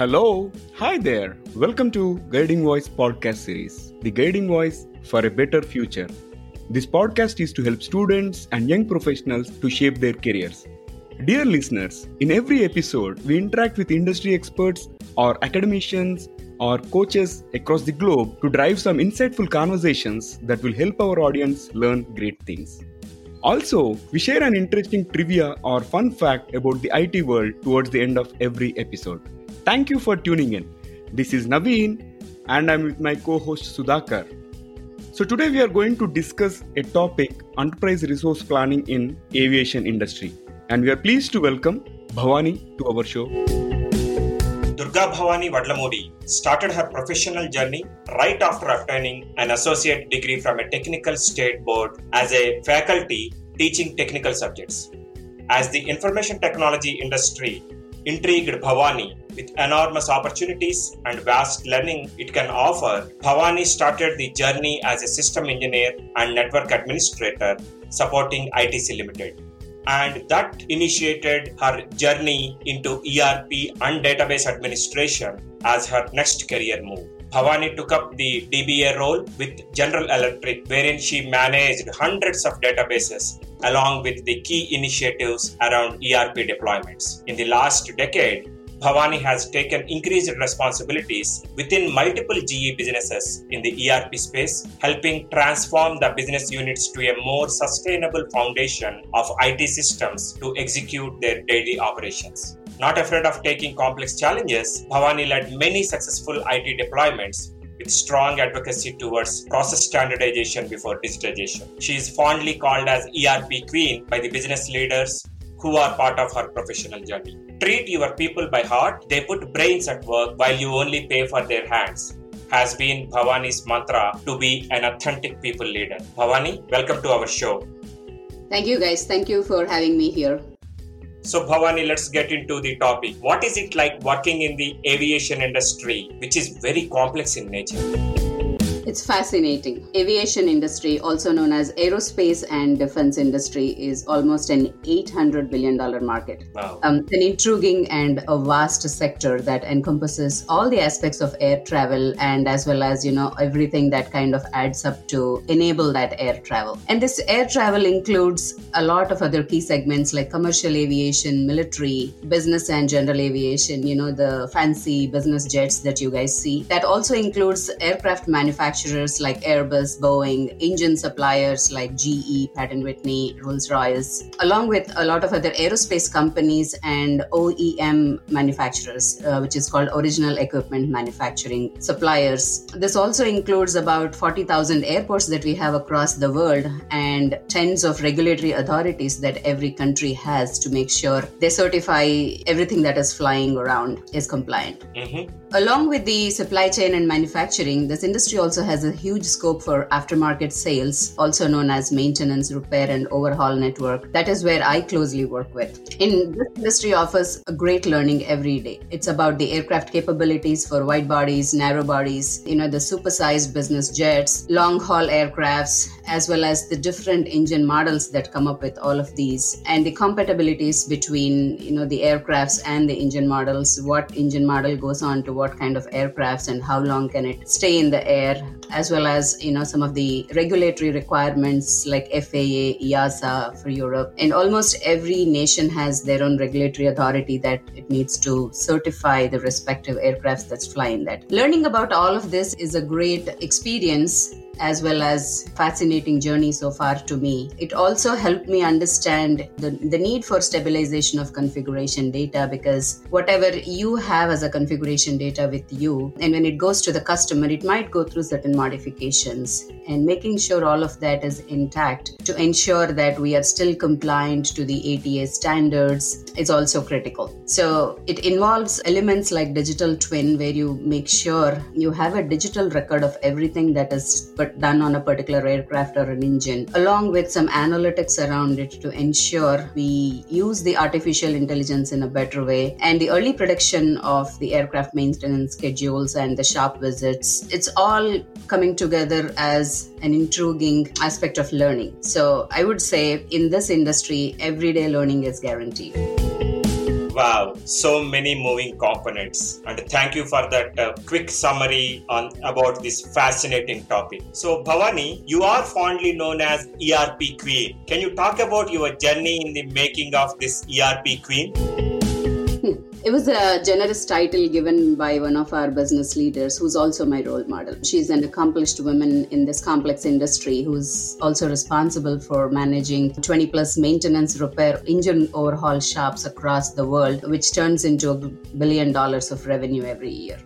Hello, hi there. Welcome to Guiding Voice podcast series, The Guiding Voice for a Better Future. This podcast is to help students and young professionals to shape their careers. Dear listeners, in every episode, we interact with industry experts or academicians or coaches across the globe to drive some insightful conversations that will help our audience learn great things. Also, we share an interesting trivia or fun fact about the IT world towards the end of every episode. Thank you for tuning in. This is Naveen and I'm with my co-host Sudhakar. So today we are going to discuss a topic enterprise resource planning in aviation industry and we are pleased to welcome Bhavani to our show. Durga Bhavani Vadlamudi started her professional journey right after obtaining an associate degree from a technical state board as a faculty teaching technical subjects. As the information technology industry intrigued Bhavani with enormous opportunities and vast learning it can offer, Bhavani started the journey as a system engineer and network administrator supporting ITC Limited. And that initiated her journey into ERP and database administration as her next career move. Bhavani took up the DBA role with General Electric, wherein she managed hundreds of databases along with the key initiatives around ERP deployments. In the last decade, Bhavani has taken increased responsibilities within multiple GE businesses in the ERP space, helping transform the business units to a more sustainable foundation of IT systems to execute their daily operations. Not afraid of taking complex challenges, Bhavani led many successful IT deployments with strong advocacy towards process standardization before digitization. She is fondly called as ERP Queen by the business leaders who are part of her professional journey. Treat your people by heart, they put brains at work while you only pay for their hands. Has been Bhavani's mantra to be an authentic people leader. Bhavani, welcome to our show. Thank you, guys. Thank you for having me here. So, Bhavani, let's get into the topic. What is it like working in the aviation industry, which is very complex in nature? It's fascinating. Aviation industry, also known as aerospace and defense industry, is almost an $800 billion market. Wow. Um, an intriguing and a vast sector that encompasses all the aspects of air travel and as well as, you know, everything that kind of adds up to enable that air travel. And this air travel includes a lot of other key segments like commercial aviation, military, business and general aviation, you know, the fancy business jets that you guys see. That also includes aircraft manufacturing manufacturers like Airbus, Boeing, engine suppliers like GE, Pratt & Whitney, Rolls-Royce, along with a lot of other aerospace companies and OEM manufacturers, uh, which is called original equipment manufacturing suppliers. This also includes about 40,000 airports that we have across the world and tens of regulatory authorities that every country has to make sure they certify everything that is flying around is compliant. Mm-hmm. Along with the supply chain and manufacturing, this industry also has a huge scope for aftermarket sales, also known as maintenance, repair, and overhaul network. That is where I closely work with. In this industry offers a great learning every day. It's about the aircraft capabilities for wide bodies, narrow bodies, you know, the supersized business jets, long haul aircrafts, as well as the different engine models that come up with all of these, and the compatibilities between, you know, the aircrafts and the engine models. What engine model goes on to what kind of aircrafts and how long can it stay in the air as well as you know some of the regulatory requirements like FAA, EASA for Europe, and almost every nation has their own regulatory authority that it needs to certify the respective aircrafts that's flying that. Learning about all of this is a great experience as well as fascinating journey so far to me. It also helped me understand the, the need for stabilization of configuration data because whatever you have as a configuration data with you, and when it goes to the customer, it might go through certain modifications. And making sure all of that is intact to ensure that we are still compliant to the ATA standards is also critical. So it involves elements like digital twin, where you make sure you have a digital record of everything that is done on a particular aircraft or an engine, along with some analytics around it to ensure we use the artificial intelligence in a better way and the early prediction of the aircraft maintenance schedules and the shop visits. It's all coming together as an intriguing aspect of learning. So I would say in this industry, everyday learning is guaranteed. Wow, so many moving components. And thank you for that uh, quick summary on about this fascinating topic. So Bhavani, you are fondly known as ERP Queen. Can you talk about your journey in the making of this ERP Queen? It was a generous title given by one of our business leaders, who's also my role model. She's an accomplished woman in this complex industry who's also responsible for managing 20 plus maintenance, repair, engine overhaul shops across the world, which turns into a billion dollars of revenue every year.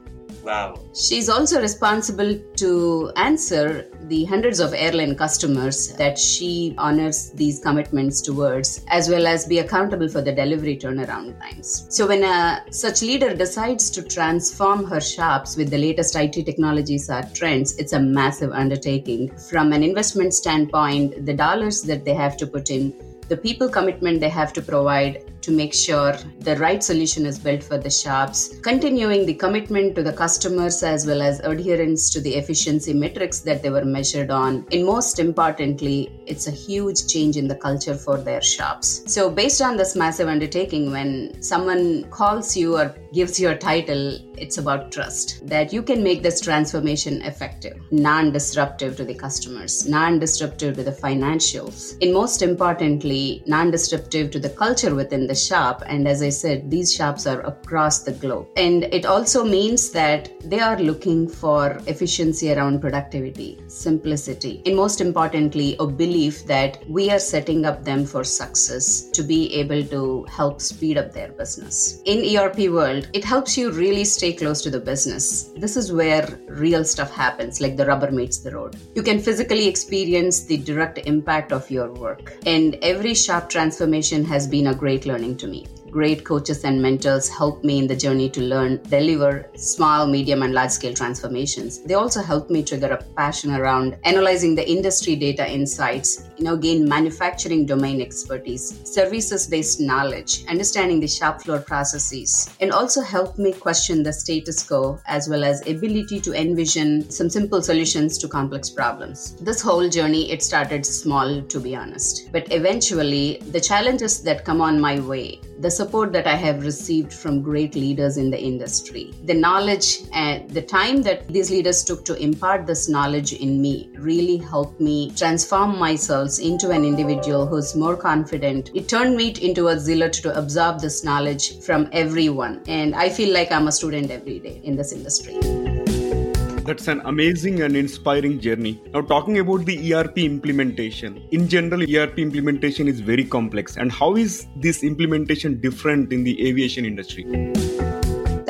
Wow. She's also responsible to answer the hundreds of airline customers that she honors these commitments towards, as well as be accountable for the delivery turnaround times. So, when a such leader decides to transform her shops with the latest IT technologies or trends, it's a massive undertaking. From an investment standpoint, the dollars that they have to put in the people commitment they have to provide to make sure the right solution is built for the shops, continuing the commitment to the customers as well as adherence to the efficiency metrics that they were measured on. And most importantly, it's a huge change in the culture for their shops. So, based on this massive undertaking, when someone calls you or gives you a title, it's about trust that you can make this transformation effective, non disruptive to the customers, non disruptive to the financials, and most importantly, non disruptive to the culture within the shop. And as I said, these shops are across the globe. And it also means that they are looking for efficiency around productivity, simplicity, and most importantly, a belief that we are setting up them for success to be able to help speed up their business. In ERP world, it helps you really stay close to the business. This is where real stuff happens, like the rubber meets the road. You can physically experience the direct impact of your work. And every shop transformation has been a great learning to me great coaches and mentors help me in the journey to learn, deliver small, medium, and large scale transformations. They also help me trigger a passion around analyzing the industry data insights, you know, gain manufacturing domain expertise, services based knowledge, understanding the shop floor processes, and also help me question the status quo as well as ability to envision some simple solutions to complex problems. This whole journey, it started small, to be honest. But eventually, the challenges that come on my way the support that I have received from great leaders in the industry, the knowledge and the time that these leaders took to impart this knowledge in me really helped me transform myself into an individual who's more confident. It turned me into a zealot to absorb this knowledge from everyone. And I feel like I'm a student every day in this industry. That's an amazing and inspiring journey. Now, talking about the ERP implementation. In general, ERP implementation is very complex. And how is this implementation different in the aviation industry?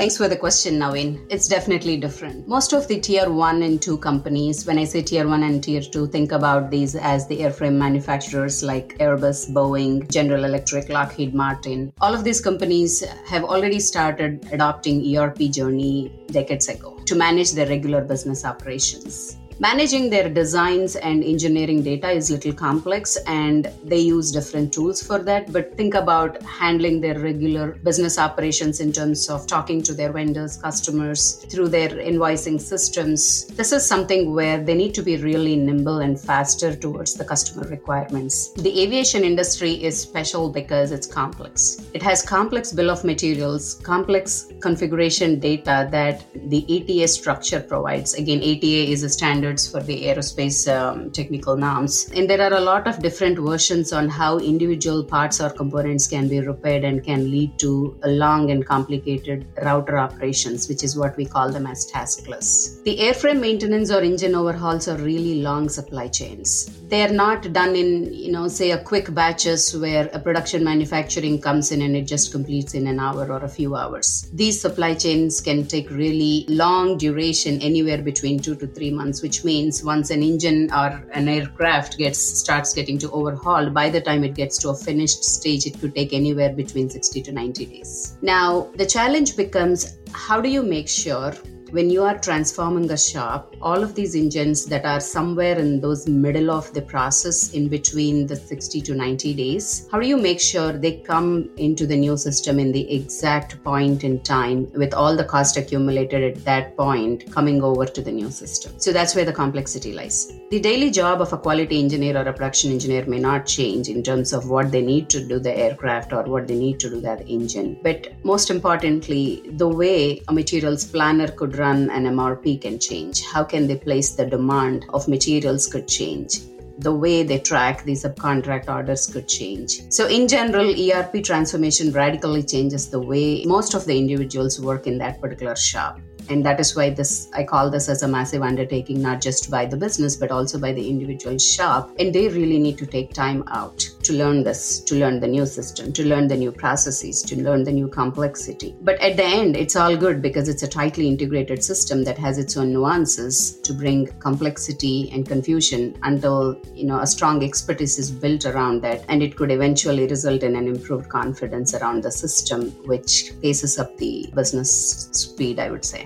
Thanks for the question, Naveen. It's definitely different. Most of the tier one and two companies, when I say tier one and tier two, think about these as the airframe manufacturers like Airbus, Boeing, General Electric, Lockheed Martin. All of these companies have already started adopting ERP journey decades ago to manage their regular business operations. Managing their designs and engineering data is little complex and they use different tools for that. But think about handling their regular business operations in terms of talking to their vendors, customers through their invoicing systems. This is something where they need to be really nimble and faster towards the customer requirements. The aviation industry is special because it's complex. It has complex bill of materials, complex configuration data that the ATA structure provides. Again, ATA is a standard standards for the aerospace um, technical norms. And there are a lot of different versions on how individual parts or components can be repaired and can lead to long and complicated router operations, which is what we call them as task lists. The airframe maintenance or engine overhauls are really long supply chains. They are not done in, you know, say a quick batches where a production manufacturing comes in and it just completes in an hour or a few hours. These supply chains can take really long duration, anywhere between two to three months, which which means once an engine or an aircraft gets starts getting to overhaul, by the time it gets to a finished stage, it could take anywhere between 60 to 90 days. Now, the challenge becomes how do you make sure when you are transforming a shop, all of these engines that are somewhere in those middle of the process in between the 60 to 90 days, how do you make sure they come into the new system in the exact point in time with all the cost accumulated at that point coming over to the new system? So that's where the complexity lies. The daily job of a quality engineer or a production engineer may not change in terms of what they need to do the aircraft or what they need to do that engine. But most importantly, the way a materials planner could run an MRP can change. How can they place the demand of materials could change the way they track the subcontract orders could change. So, in general, ERP transformation radically changes the way most of the individuals work in that particular shop and that is why this i call this as a massive undertaking not just by the business but also by the individual shop. And they really need to take time out to learn this to learn the new system to learn the new processes to learn the new complexity. But at the end it's all good because it's a tightly integrated system that has its own nuances to bring complexity and confusion until you know a strong expertise is built around that. And it could eventually result in an improved confidence around the system which paces up the business speed i would say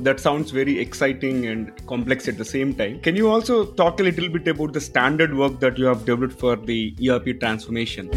that sounds very exciting and complex at the same time. Can you also talk a little bit about the standard work that you have developed for the ERP transformation?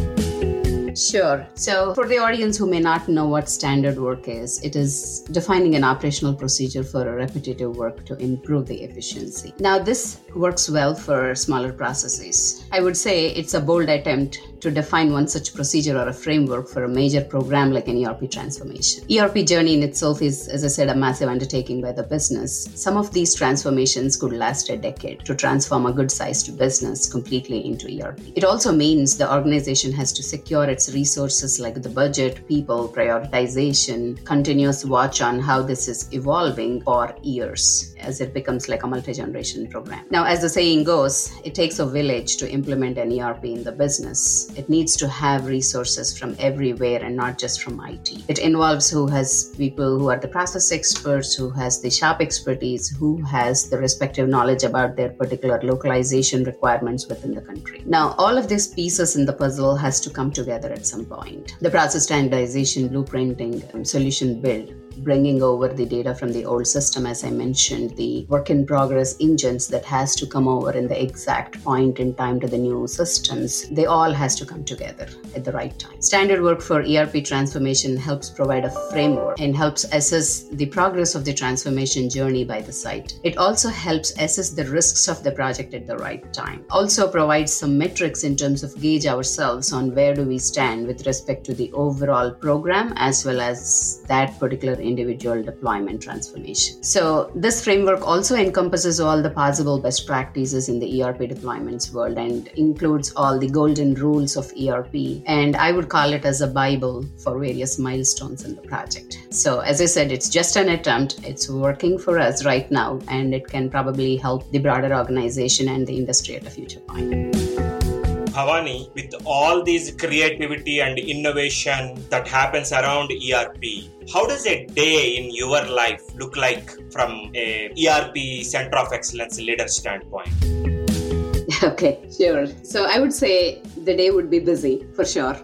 Sure. So, for the audience who may not know what standard work is, it is defining an operational procedure for a repetitive work to improve the efficiency. Now, this works well for smaller processes. I would say it's a bold attempt to define one such procedure or a framework for a major program like an ERP transformation. ERP journey in itself is, as I said, a massive undertaking by the business. Some of these transformations could last a decade to transform a good sized business completely into ERP. It also means the organization has to secure its resources like the budget, people, prioritization, continuous watch on how this is evolving for years as it becomes like a multi generation program. Now, as the saying goes, it takes a village to implement an ERP in the business. It needs to have resources from everywhere and not just from IT. It involves who has people who are the process experts, who has the shop expertise, who has the respective knowledge about their particular localization requirements within the country. Now, all of these pieces in the puzzle has to come together at some point. The process standardization, blueprinting, solution build, bringing over the data from the old system, as I mentioned, the work in progress engines that has to come over in the exact point in time to the new systems, they all has to come together at the right time. Standard work for ERP transformation helps provide a framework and helps assess the progress of the transformation journey by the site. It also helps assess the risks of the project at the right time. Also provides some metrics in terms of gauge ourselves on where do we stand with respect to the overall program as well as that particular individual deployment transformation. So, this framework also encompasses all the possible best practices in the ERP deployments world and includes all the golden rules of ERP. And I would call it as a Bible for various milestones in the project. So, as I said, it's just an attempt, it's working for us right now, and it can probably help the broader organization and the industry at a future point. Bhavani, with all these creativity and innovation that happens around ERP, how does a day in your life look like from a ERP Center of Excellence leader standpoint? Okay, sure. So I would say the day would be busy for sure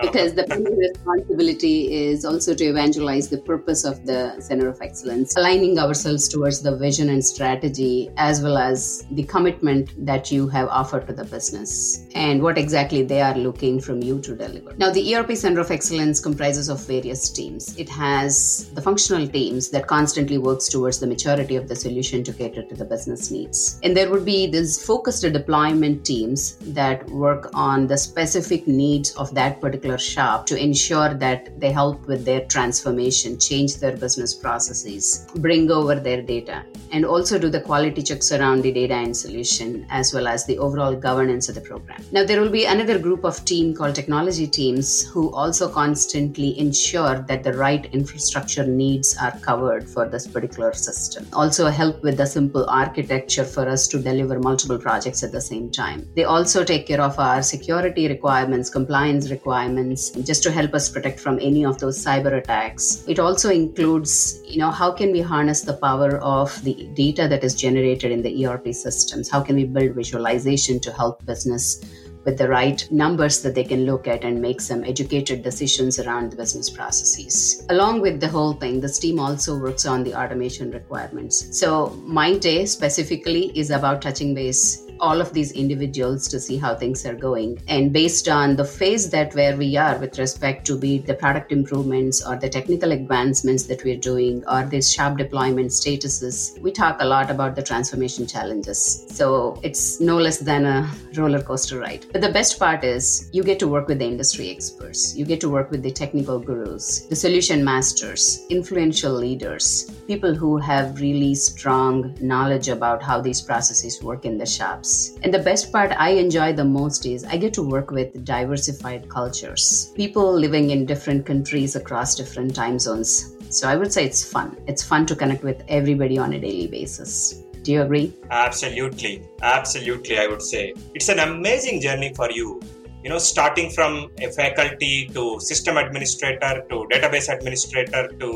because the responsibility is also to evangelize the purpose of the Center of Excellence, aligning ourselves towards the vision and strategy, as well as the commitment that you have offered to the business and what exactly they are looking from you to deliver. Now, the ERP Center of Excellence comprises of various teams. It has the functional teams that constantly works towards the maturity of the solution to cater to the business needs. And there would be these focused deployment teams that work on the specific needs of that particular particular shop to ensure that they help with their transformation, change their business processes, bring over their data, and also do the quality checks around the data and solution as well as the overall governance of the program. Now, there will be another group of team called technology teams who also constantly ensure that the right infrastructure needs are covered for this particular system. Also, help with the simple architecture for us to deliver multiple projects at the same time. They also take care of our security requirements, compliance requirements just to help us protect from any of those cyber attacks. It also includes, you know, how can we harness the power of the data that is generated in the ERP systems? How can we build visualization to help business with the right numbers that they can look at and make some educated decisions around the business processes. Along with the whole thing, this team also works on the automation requirements. So, my day specifically is about touching base all of these individuals to see how things are going. And based on the phase that where we are with respect to be the product improvements or the technical advancements that we're doing or these sharp deployment statuses, we talk a lot about the transformation challenges. So it's no less than a roller coaster ride. But the best part is you get to work with the industry experts, you get to work with the technical gurus, the solution masters, influential leaders, people who have really strong knowledge about how these processes work in the shops and the best part I enjoy the most is I get to work with diversified cultures, people living in different countries across different time zones. So I would say it's fun. It's fun to connect with everybody on a daily basis. Do you agree? Absolutely. Absolutely, I would say. It's an amazing journey for you. You know, starting from a faculty to system administrator to database administrator to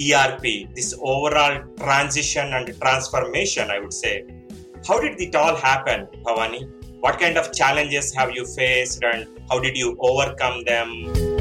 ERP, this overall transition and transformation, I would say how did it all happen, Bhavani? What kind of challenges have you faced and how did you overcome them?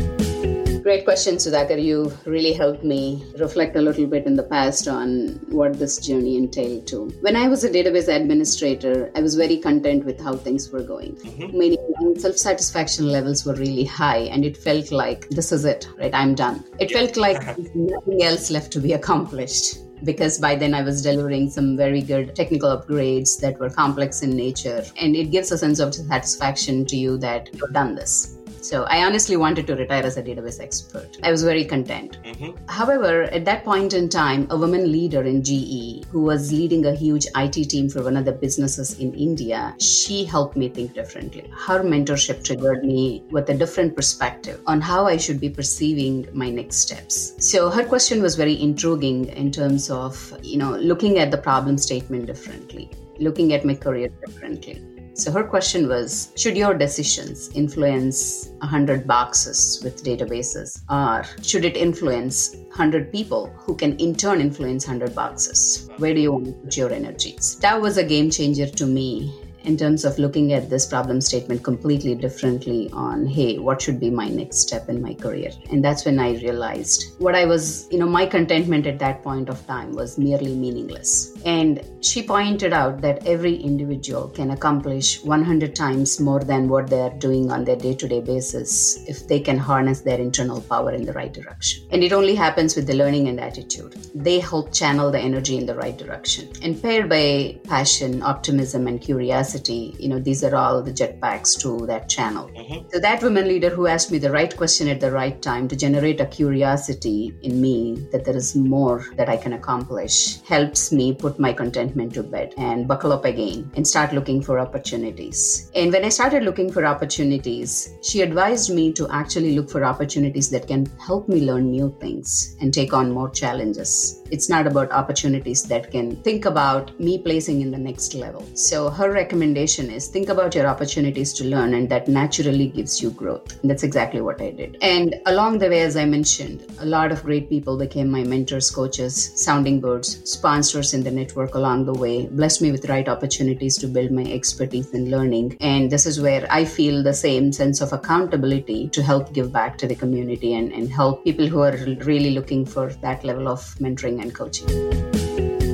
Great question, Sudhakar. You really helped me reflect a little bit in the past on what this journey entailed too. When I was a database administrator, I was very content with how things were going. Mm-hmm. Meaning self-satisfaction levels were really high and it felt like this is it, right? I'm done. It yeah. felt like nothing else left to be accomplished because by then I was delivering some very good technical upgrades that were complex in nature. And it gives a sense of satisfaction to you that you've done this. So I honestly wanted to retire as a database expert. I was very content. Mm-hmm. However, at that point in time, a woman leader in GE who was leading a huge IT team for one of the businesses in India, she helped me think differently. Her mentorship triggered me with a different perspective on how I should be perceiving my next steps. So her question was very intriguing in terms of, you know, looking at the problem statement differently, looking at my career differently. So her question was Should your decisions influence 100 boxes with databases, or should it influence 100 people who can in turn influence 100 boxes? Where do you want to put your energies? That was a game changer to me in terms of looking at this problem statement completely differently on hey what should be my next step in my career and that's when i realized what i was you know my contentment at that point of time was merely meaningless and she pointed out that every individual can accomplish 100 times more than what they are doing on their day-to-day basis if they can harness their internal power in the right direction. And it only happens with the learning and attitude. They help channel the energy in the right direction. And paired by passion optimism and curiosity you know these are all the jetpacks to that channel. Mm-hmm. so that woman leader who asked me the right question at the right time to generate a curiosity in me that there is more that i can accomplish helps me put my contentment to bed and buckle up again and start looking for opportunities and when i started looking for opportunities she advised me to actually look for opportunities that can help me learn new things and take on more challenges it's not about opportunities that can think about me placing in the next level. So her recommendation is think about your opportunities to learn, and that naturally gives you growth. And that's exactly what I did. And along the way, as I mentioned, a lot of great people became my mentors, coaches, sounding boards, sponsors in the network along the way, blessed me with right opportunities to build my expertise in learning. And this is where I feel the same sense of accountability to help give back to the community and, and help people who are really looking for that level of mentoring and coaching.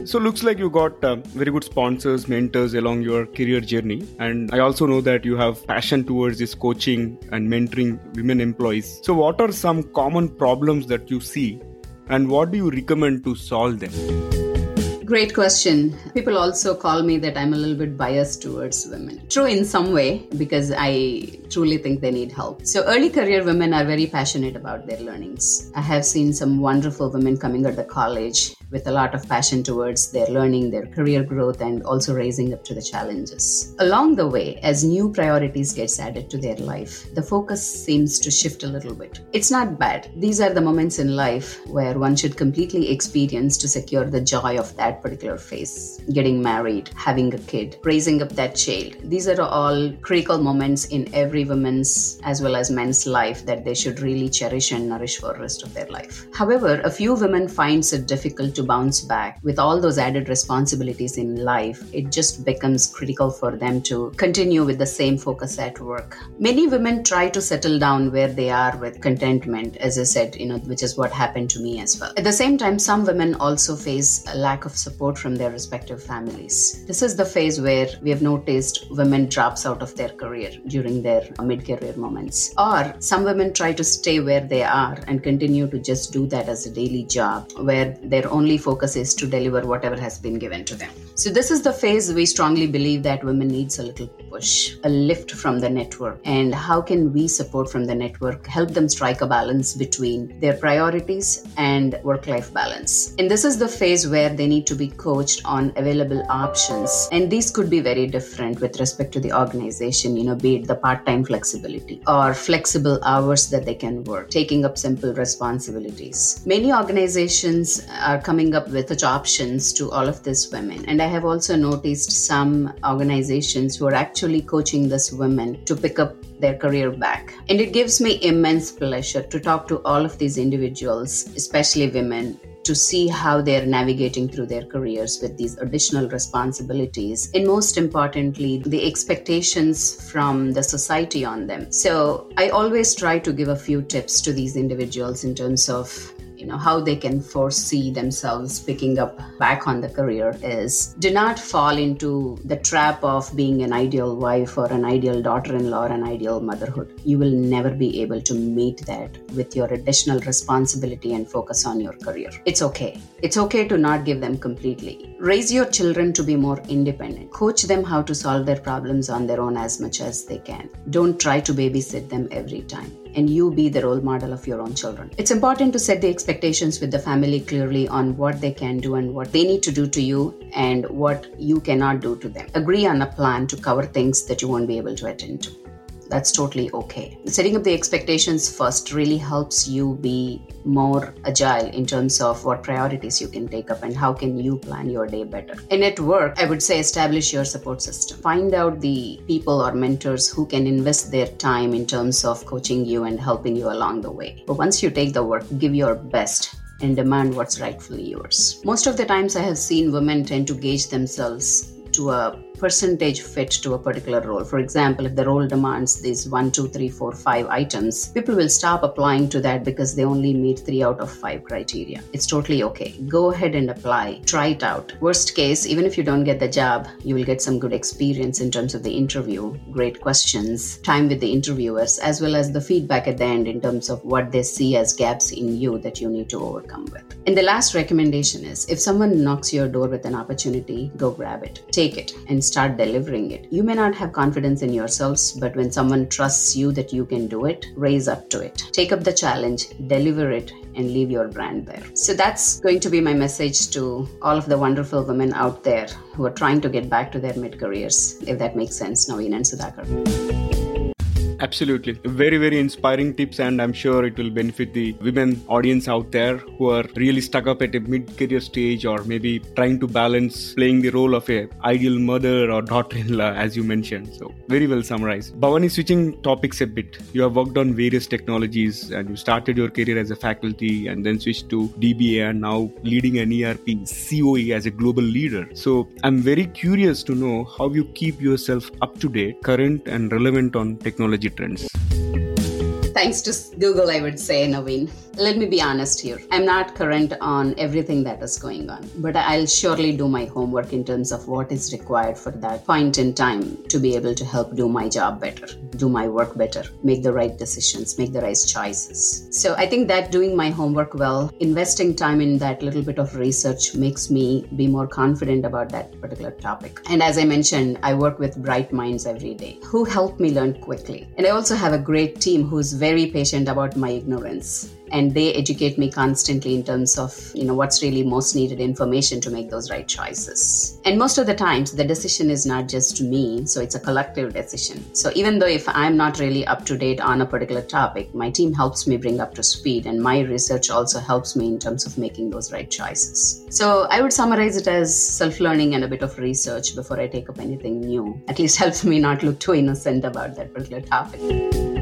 So looks like you got uh, very good sponsors, mentors along your career journey, and I also know that you have passion towards this coaching and mentoring women employees. So what are some common problems that you see, and what do you recommend to solve them? Great question. People also call me that I'm a little bit biased towards women. True in some way, because I truly think they need help. So, early career women are very passionate about their learnings. I have seen some wonderful women coming out of college with a lot of passion towards their learning, their career growth, and also raising up to the challenges. Along the way, as new priorities gets added to their life, the focus seems to shift a little bit. It's not bad. These are the moments in life where one should completely experience to secure the joy of that particular phase. Getting married, having a kid, raising up that child. These are all critical moments in every woman's as well as men's life that they should really cherish and nourish for the rest of their life. However, a few women finds it difficult to bounce back with all those added responsibilities in life. It just becomes critical for them to continue with the same focus at work. Many women try to settle down where they are with contentment, as I said, you know, which is what happened to me as well. At the same time, some women also face a lack of support from their respective families. This is the phase where we have noticed women drops out of their career during their mid-career moments. Or some women try to stay where they are and continue to just do that as a daily job where their only focus is to deliver whatever has been given to them. So this is the phase we strongly believe that women needs a little push, a lift from the network. And how can we support from the network, help them strike a balance between their priorities and work life balance? And this is the phase where they need to be coached on available options. And these could be very different with respect to the organization, you know, be it the part time flexibility or flexible hours that they can work, taking up simple responsibilities. Many organizations are coming up with such options to all of these women. And I have also noticed some organizations who are actually coaching these women to pick up their career back. And it gives me immense pleasure to talk to all of these individuals, especially women, to see how they're navigating through their careers with these additional responsibilities. And most importantly, the expectations from the society on them. So I always try to give a few tips to these individuals in terms of you know how they can foresee themselves picking up back on the career is do not fall into the trap of being an ideal wife or an ideal daughter-in-law or an ideal motherhood. You will never be able to meet that with your additional responsibility and focus on your career. It's okay. It's okay to not give them completely. Raise your children to be more independent. Coach them how to solve their problems on their own as much as they can. Don't try to babysit them every time and you be the role model of your own children. It's important to set the expectations with the family clearly on what they can do and what they need to do to you and what you cannot do to them. Agree on a plan to cover things that you won't be able to attend to that's totally okay. Setting up the expectations first really helps you be more agile in terms of what priorities you can take up and how can you plan your day better. And at work, I would say establish your support system. Find out the people or mentors who can invest their time in terms of coaching you and helping you along the way. But once you take the work, give your best and demand what's rightfully yours. Most of the times I have seen women tend to gauge themselves to a percentage fit to a particular role. For example, if the role demands these one, two, three, four, five items, people will stop applying to that because they only meet three out of five criteria. It's totally okay. Go ahead and apply, try it out. Worst case, even if you don't get the job, you will get some good experience in terms of the interview, great questions, time with the interviewers, as well as the feedback at the end in terms of what they see as gaps in you that you need to overcome with. And the last recommendation is if someone knocks your door with an opportunity, go grab it, take it, and start delivering it. You may not have confidence in yourselves, but when someone trusts you that you can do it, raise up to it. Take up the challenge, deliver it, and leave your brand there. So that's going to be my message to all of the wonderful women out there who are trying to get back to their mid careers, if that makes sense, Naveen and Sudhakar. Absolutely. Very, very inspiring tips, and I'm sure it will benefit the women audience out there who are really stuck up at a mid career stage or maybe trying to balance playing the role of a ideal mother or daughter in law, as you mentioned. So, very well summarized. Bhavani, switching topics a bit, you have worked on various technologies and you started your career as a faculty and then switched to DBA and now leading an ERP COE as a global leader. So, I'm very curious to know how you keep yourself up to date, current, and relevant on technology trends. Thanks to Google, I would say, Naveen. Let me be honest here. I'm not current on everything that is going on, but I'll surely do my homework in terms of what is required for that point in time to be able to help do my job better, do my work better, make the right decisions, make the right choices. So I think that doing my homework well, investing time in that little bit of research makes me be more confident about that particular topic. And as I mentioned, I work with bright minds every day who help me learn quickly. And I also have a great team who's very patient about my ignorance. And they educate me constantly in terms of you know what's really most needed information to make those right choices. And most of the times the decision is not just me so it's a collective decision. So even though if i'm not really up to date on a particular topic my team helps me bring up to speed and my research also helps me in terms of making those right choices. So i would summarize it as self-learning and a bit of research before i take up anything new. At least helps me not look too innocent about that particular topic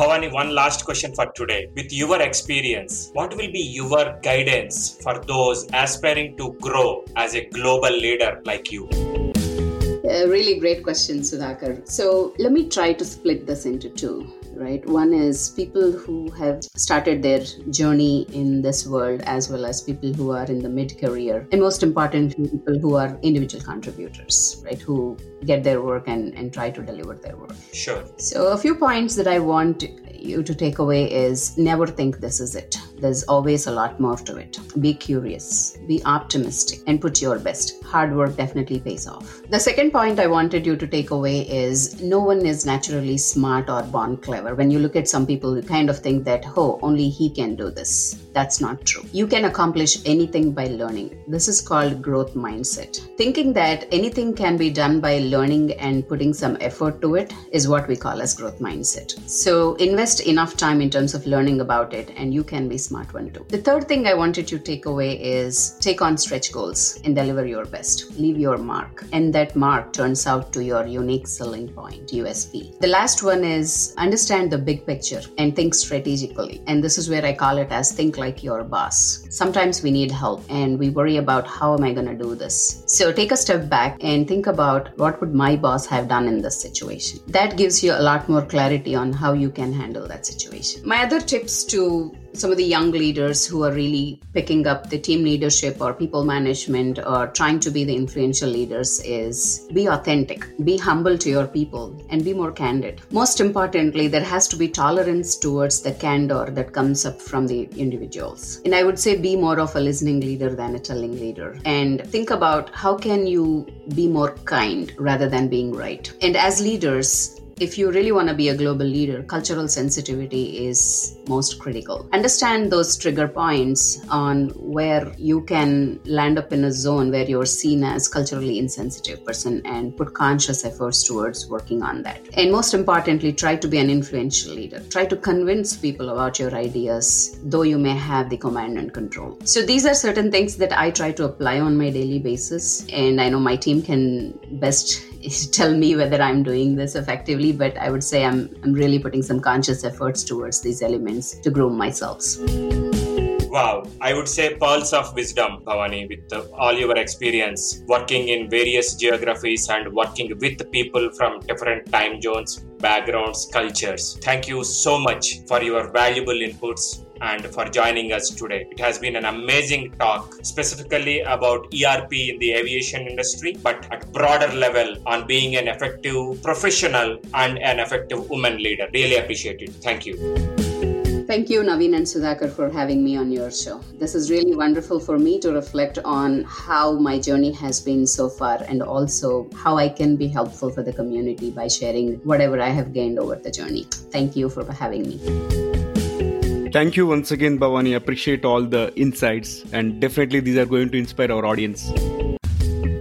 Bhavani, one last question for today. With your experience, what will be your guidance for those aspiring to grow as a global leader like you? A really great question, Sudhakar. So let me try to split this into two right? One is people who have started their journey in this world, as well as people who are in the mid career, and most importantly, people who are individual contributors, right? Who get their work and, and try to deliver their work. Sure. So, a few points that I want you to take away is never think this is it. There's always a lot more to it. Be curious, be optimistic, and put your best. Hard work definitely pays off. The second point I wanted you to take away is no one is naturally smart or born clever. When you look at some people, you kind of think that, oh, only he can do this. That's not true. You can accomplish anything by learning. This is called growth mindset. Thinking that anything can be done by learning and putting some effort to it is what we call as growth mindset. So invest enough time in terms of learning about it, and you can be smart one too. The third thing I wanted to take away is take on stretch goals and deliver your best. Leave your mark, and that mark turns out to your unique selling point, USP. The last one is understand the big picture and think strategically. And this is where I call it as think like your boss. Sometimes we need help and we worry about how am I going to do this. So take a step back and think about what would my boss have done in this situation. That gives you a lot more clarity on how you can handle that situation. My other tips to some of the young leaders who are really picking up the team leadership or people management or trying to be the influential leaders is be authentic, be humble to your people, and be more candid. Most importantly, there has to be tolerance towards the candor that comes up from the individuals. And I would say be more of a listening leader than a telling leader. And think about how can you be more kind rather than being right. And as leaders, if you really want to be a global leader, cultural sensitivity is most critical. Understand those trigger points on where you can land up in a zone where you're seen as culturally insensitive person and put conscious efforts towards working on that. And most importantly, try to be an influential leader. Try to convince people about your ideas, though you may have the command and control. So these are certain things that I try to apply on my daily basis. And I know my team can best tell me whether I'm doing this effectively, but I would say I'm, I'm really putting some conscious efforts towards these elements to groom myself. Wow, I would say pearls of wisdom, Bhavani, with uh, all your experience working in various geographies and working with people from different time zones, backgrounds, cultures. Thank you so much for your valuable inputs and for joining us today. It has been an amazing talk, specifically about ERP in the aviation industry, but at broader level on being an effective professional and an effective woman leader. Really appreciate it. Thank you. Thank you, Naveen and Sudhakar, for having me on your show. This is really wonderful for me to reflect on how my journey has been so far and also how I can be helpful for the community by sharing whatever I have gained over the journey. Thank you for having me. Thank you once again, Bhavani. Appreciate all the insights, and definitely these are going to inspire our audience.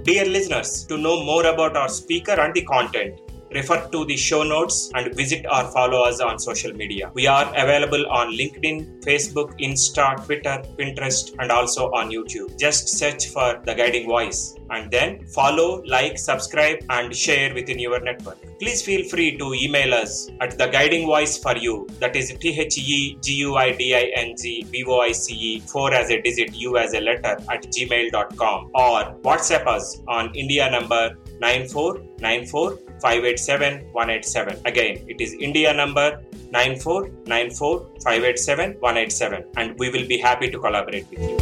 Dear listeners, to know more about our speaker and the content, refer to the show notes and visit or follow us on social media. We are available on LinkedIn, Facebook, Insta, Twitter, Pinterest, and also on YouTube. Just search for The Guiding Voice and then follow, like, subscribe, and share within your network. Please feel free to email us at The Guiding Voice for You, that is T H E G U I D I N G V O I C E 4 as a digit, U as a letter at gmail.com or WhatsApp us on India number 9494 587 187. Again, it is India number 9494 587 187 and we will be happy to collaborate with you.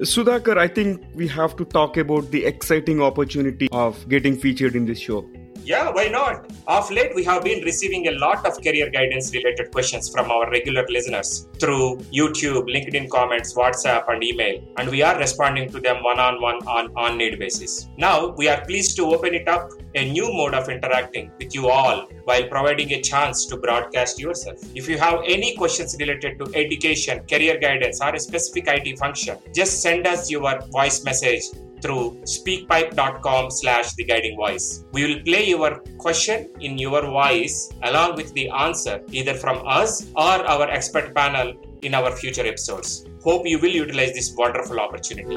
Sudhakar, I think we have to talk about the exciting opportunity of getting featured in this show. Yeah, why not? Of late, we have been receiving a lot of career guidance related questions from our regular listeners through YouTube, LinkedIn comments, WhatsApp, and email, and we are responding to them one on one on on need basis. Now, we are pleased to open it up a new mode of interacting with you all while providing a chance to broadcast yourself. If you have any questions related to education, career guidance, or a specific IT function, just send us your voice message through speakpipe.com slash the guiding voice. We will play your question in your voice along with the answer either from us or our expert panel in our future episodes. Hope you will utilize this wonderful opportunity.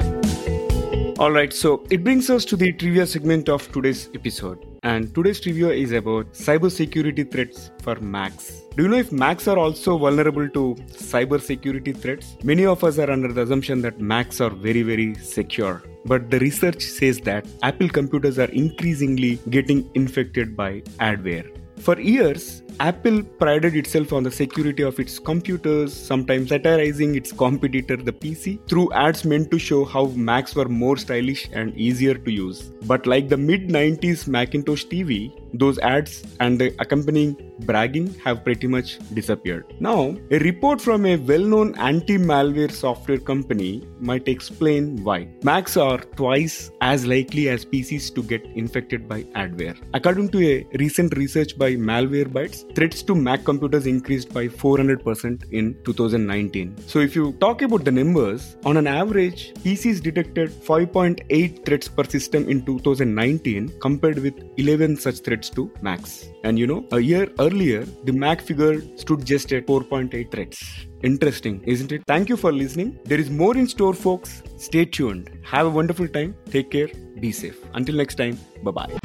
All right, so it brings us to the trivia segment of today's episode. And today's trivia is about cybersecurity threats for Macs. Do you know if Macs are also vulnerable to cybersecurity threats? Many of us are under the assumption that Macs are very, very secure. But the research says that Apple computers are increasingly getting infected by adware. For years, Apple prided itself on the security of its computers, sometimes satirizing its competitor, the PC, through ads meant to show how Macs were more stylish and easier to use. But like the mid 90s Macintosh TV, those ads and the accompanying bragging have pretty much disappeared. Now, a report from a well known anti malware software company might explain why. Macs are twice as likely as PCs to get infected by adware. According to a recent research by Malwarebytes, threats to Mac computers increased by 400% in 2019. So, if you talk about the numbers, on an average, PCs detected 5.8 threats per system in 2019 compared with 11 such threats to Macs. And you know, a year earlier, the Mac figure stood just at 4.8 threats. Interesting, isn't it? Thank you for listening. There is more in store, folks. Stay tuned. Have a wonderful time. Take care. Be safe. Until next time, bye bye.